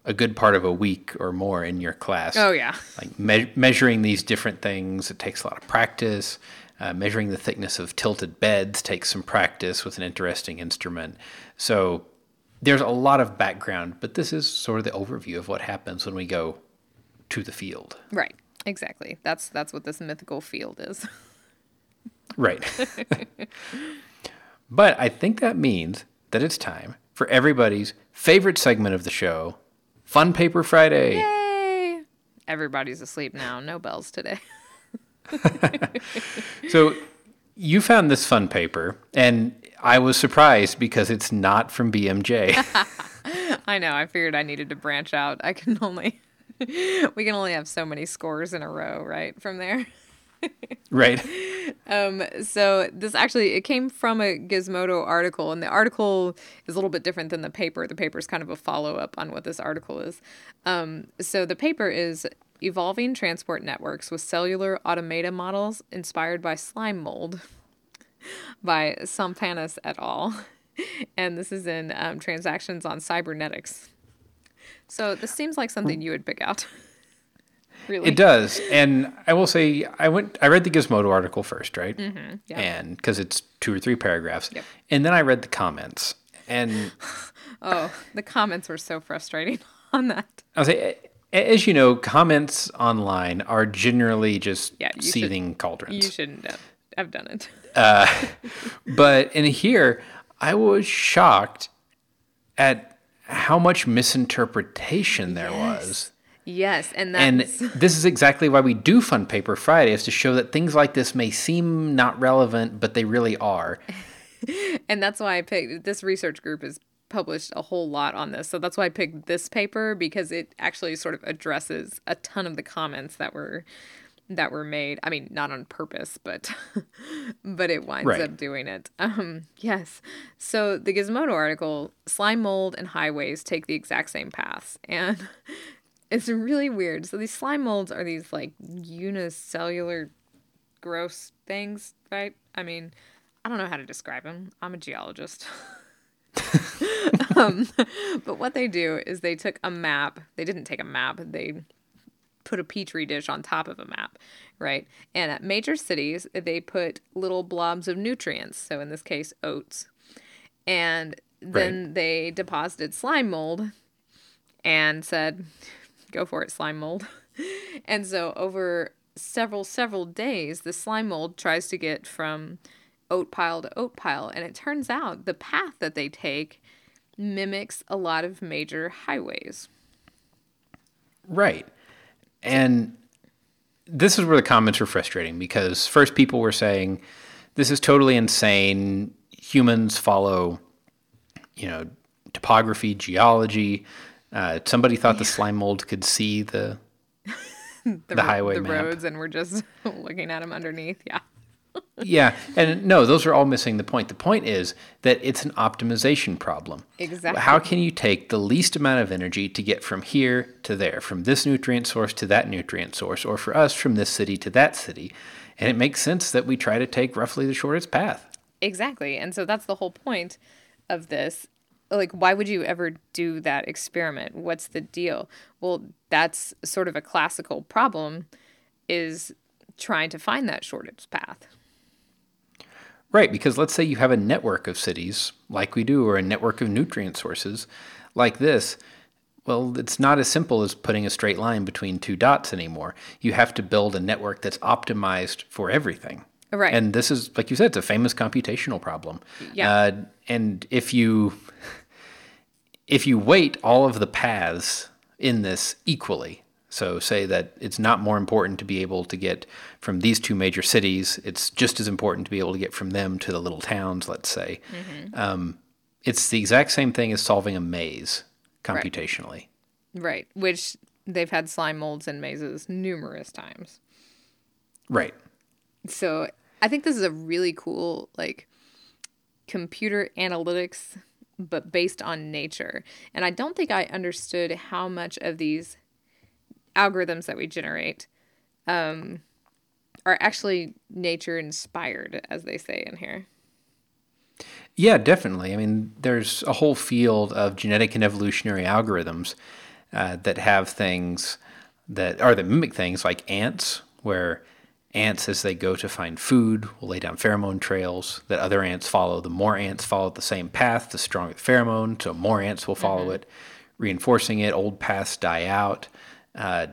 a good part of a week or more in your class. Oh yeah, Like me- measuring these different things, it takes a lot of practice. Uh, measuring the thickness of tilted beds takes some practice with an interesting instrument. So there's a lot of background, but this is sort of the overview of what happens when we go to the field. right. Exactly. That's that's what this mythical field is. Right. but I think that means that it's time for everybody's favorite segment of the show, Fun Paper Friday. Yay! Everybody's asleep now. No bells today. So you found this fun paper, and I was surprised because it's not from BMJ. I know. I figured I needed to branch out. I can only we can only have so many scores in a row, right? From there. right. Um, so this actually it came from a Gizmodo article, and the article is a little bit different than the paper. The paper is kind of a follow up on what this article is. Um, so the paper is evolving transport networks with cellular automata models inspired by slime mold by Tsompanas et al. And this is in um, Transactions on Cybernetics. So this seems like something you would pick out. really. It does, and I will say I went. I read the Gizmodo article first, right? Mm-hmm, yeah. And because it's two or three paragraphs, Yep. and then I read the comments, and Oh, the comments were so frustrating on that. I'll say, as you know, comments online are generally just Yeah, you should- seething cauldrons. You shouldn't have, have done it. But in here, I was shocked at how much misinterpretation there was. Yes, and And this is exactly why we do Fun Paper Friday, is to show that things like this may seem not relevant, but they really are. and that's why I picked this research group has published a whole lot on this. So that's why I picked this paper because it actually sort of addresses a ton of the comments that were that were made. I mean, not on purpose, but but it winds Right. up doing it. Um, yes. So the Gizmodo article, slime mold and highways take the exact same paths, and it's really weird. So these slime molds are these like unicellular gross things, right? I mean, I don't know how to describe them. I'm a geologist. um, but what they do is they took a map. They didn't take a map. They put a petri dish on top of a map, right? And at major cities, they put little blobs of nutrients. So in this case, oats. And then they deposited slime mold and said, go for it, slime mold. and so over several, several days, the slime mold tries to get from oat pile to oat pile. And it turns out the path that they take mimics a lot of major highways. Right. And this is where the comments were frustrating because first people were saying, this is totally insane. Humans follow, you know, topography, geology. Uh, somebody thought the slime mold could see the The, The highway the map. roads, and we're just looking at them underneath. Yeah. yeah, and no, those are all missing the point. The point is that it's an optimization problem. Exactly. How can you take the least amount of energy to get from here to there, from this nutrient source to that nutrient source, or for us from this city to that city? And it makes sense that we try to take roughly the shortest path. Exactly. And so that's the whole point of this. Like, why would you ever do that experiment? What's the deal? Well, that's sort of a classical problem is trying to find that shortest path. Right, because let's say you have a network of cities like we do, or a network of nutrient sources like this. Well, it's not as simple as putting a straight line between two dots anymore. You have to build a network that's optimized for everything. Right. And this is, like you said, it's a famous computational problem. Yeah. Uh, and if you if you weight all of the paths in this equally, so say that it's not more important to be able to get from these two major cities, it's just as important to be able to get from them to the little towns, let's say. Um, it's the exact same thing as solving a maze computationally. Right. Which they've had slime molds and mazes numerous times. Right. So I think this is a really cool, like, computer analytics, but based on nature. And I don't think I understood how much of these algorithms that we generate um, are actually nature inspired, as they say in here. Yeah, definitely. I mean, there's a whole field of genetic and evolutionary algorithms uh, that have things that are that mimic things like ants, where ants, as they go to find food, will lay down pheromone trails that other ants follow. The more ants follow the same path, the stronger the pheromone, so more ants will follow it, reinforcing it. Old paths die out. Uh,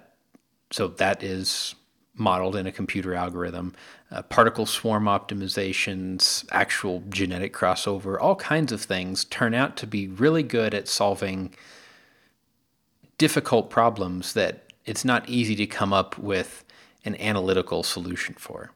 so that is modeled in a computer algorithm. Uh, particle swarm optimizations, actual genetic crossover, all kinds of things turn out to be really good at solving difficult problems that it's not easy to come up with an analytical solution for.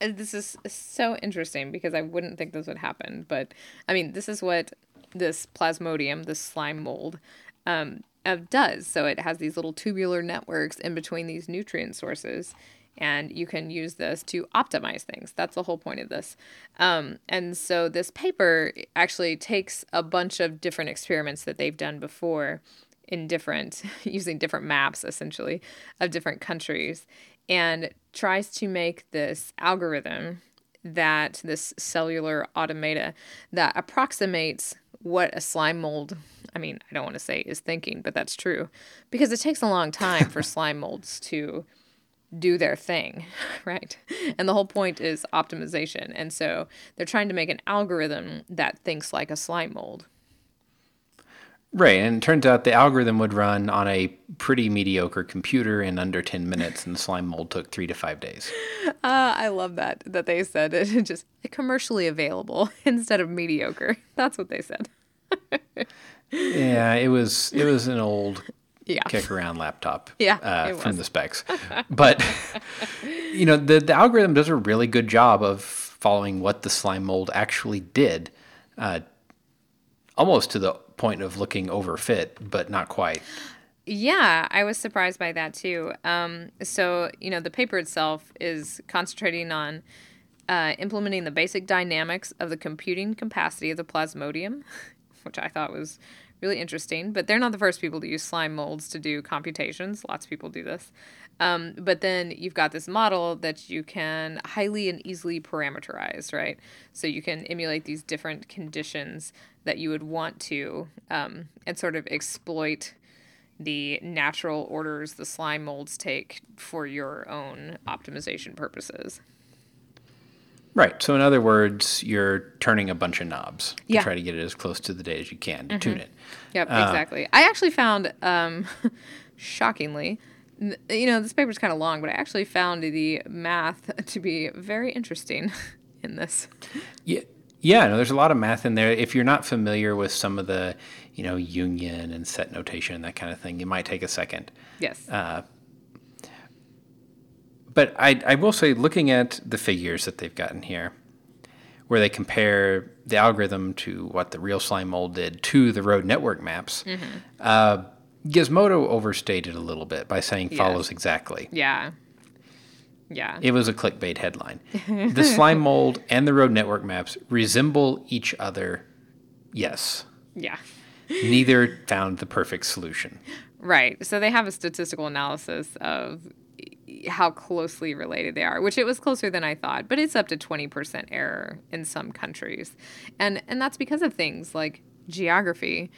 And this is so interesting because I wouldn't think this would happen. But I mean, this is what this plasmodium, this slime mold, um, uh, does. So it has these little tubular networks in between these nutrient sources, and you can use this to optimize things. That's the whole point of this. Um, and so this paper actually takes a bunch of different experiments that they've done before in different, using different maps essentially of different countries, and tries to make this algorithm that this cellular automata that approximates what a slime mold I mean, I don't want to say is thinking, but that's true because it takes a long time for slime molds to do their thing, right? And the whole point is optimization. And so they're trying to make an algorithm that thinks like a slime mold. Right, and it turns out the algorithm would run on a pretty mediocre computer in under 10 minutes, and the slime mold took three to five days. Uh, I love that, that they said it just commercially available instead of mediocre. That's what they said. yeah, it was it was an old yeah. kick around laptop yeah, uh, from the specs. but, you know, the, the algorithm does a really good job of following what the slime mold actually did, uh, almost to the point of looking overfit, but not quite. Yeah, I was surprised by that too. Um, so, you know, the paper itself is concentrating on uh, implementing the basic dynamics of the computing capacity of the plasmodium, which I thought was really interesting. But they're not the first people to use slime molds to do computations. Lots of people do this. Um, but then you've got this model that you can highly and easily parameterize, right? So you can emulate these different conditions that you would want to um, and sort of exploit the natural orders the slime molds take for your own optimization purposes. Right. So, in other words, you're turning a bunch of knobs Yeah. to try to get it as close to the date as you can to tune it. Yep, exactly. I actually found, um, shockingly, you know, this paper's kind of long, but I actually found the math to be very interesting in this. Yeah. Yeah, no, there's a lot of math in there. If you're not familiar with some of the, you know, union and set notation and that kind of thing, it might take a second. Yes. But I, I will say, looking at the figures that they've gotten here, where they compare the algorithm to what the real slime mold did to the road network maps, uh, Gizmodo overstated a little bit by saying follows exactly. yeah. Yeah. It was a clickbait headline. the slime mold and the road network maps resemble each other. Yes. yeah. Neither found the perfect solution. Right. So they have a statistical analysis of how closely related they are, which it was closer than I thought, but it's up to 20% error in some countries. And and that's because of things like geography,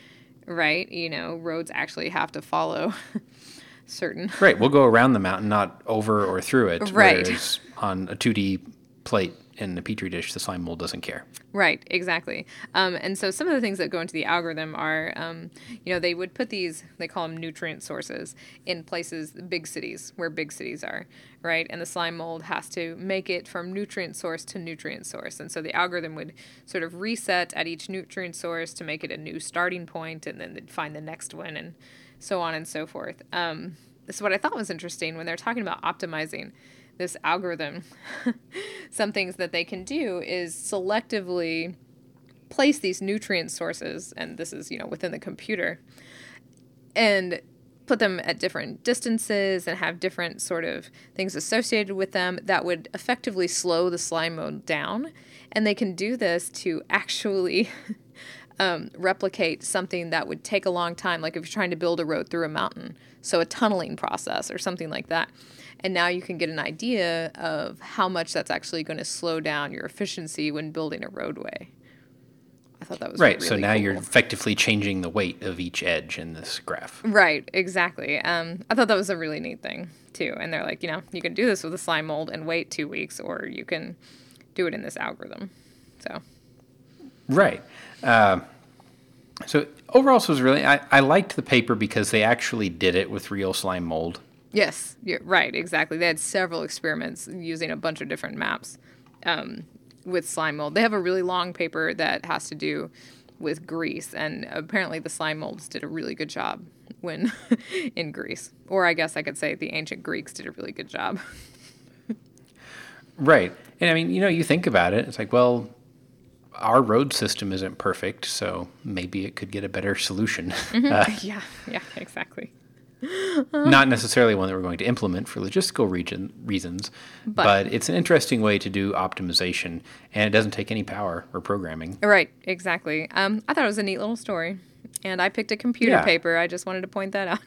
right? You know, roads actually have to follow certain Right. We'll go around the mountain, not over or through it. Right. On a 2D plate in the petri dish, the slime mold doesn't care. Right, exactly. Um, and so some of the things that go into the algorithm are, um, you know, they would put these, they call them nutrient sources, in places, big cities, where big cities are, right? And the slime mold has to make it from nutrient source to nutrient source. And so the algorithm would sort of reset at each nutrient source to make it a new starting point, and then they'd find the next one, and so on and so forth. Um, so what I thought was interesting when they're talking about optimizing this algorithm, some things that they can do is selectively place these nutrient sources, and this is, you know, within the computer, and put them at different distances and have different sort of things associated with them that would effectively slow the slime mode down. And they can do this to actually um, replicate something that would take a long time, like if you're trying to build a road through a mountain. So a tunneling process or something like that. And now you can get an idea of how much that's actually going to slow down your efficiency when building a roadway. I thought that was really Right. so really now you're effectively changing the weight of each edge in this graph. Right, exactly. Um, I thought that was a really neat thing too. And they're like, you know, you can do this with a slime mold and wait two weeks, or you can do it in this algorithm. So Right. Uh, so overall, this was really, I, I liked the paper because they actually did it with real slime mold. Yes, you're right, exactly. They had several experiments using a bunch of different maps um, with slime mold. They have a really long paper that has to do with Greece, and apparently the slime molds did a really good job when in Greece. Or I guess I could say the ancient Greeks did a really good job. Right. And I mean, you know, you think about it, it's like, well, our road system isn't perfect, so maybe it could get a better solution. Mm-hmm. Uh, yeah, yeah, exactly. Not necessarily one that we're going to implement for logistical region, reasons, but, but, it's an interesting way to do optimization, and it doesn't take any power or programming. Right, exactly. Um, I thought it was a neat little story, and I picked a computer yeah. paper. I just wanted to point that out.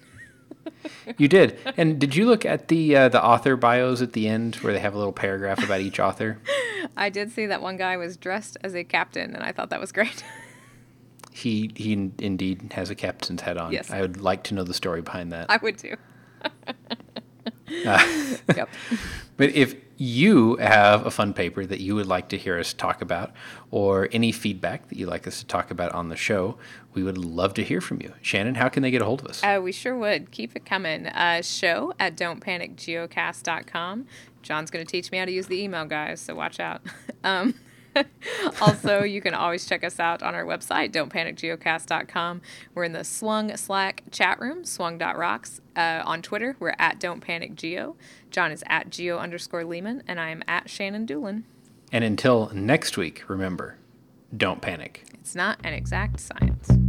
you did, and did you look at the uh, the author bios at the end where they have a little paragraph about each author? I did see that one guy was dressed as a captain, and I thought that was great. He he indeed has a captain's hat on. Yes. I would like to know the story behind that. I would too. uh, yep. But if you have a fun paper that you would like to hear us talk about, or any feedback that you'd like us to talk about on the show, we would love to hear from you. Shannon, how can they get a hold of us? Uh, we sure would. Keep it coming. Uh, show at don'tpanicgeocast.com. John's going to teach me how to use the email, guys, so watch out. Um, also, you can always check us out on our website, don'tpanicgeocast.com. We're in the Swung Slack chat room, swung.rocks. Uh, on Twitter, we're at Don't Panic Geo. John is at Geo underscore Leeman, and I am at Shannon Dulin. And until next week, remember, don't panic. It's not an exact science.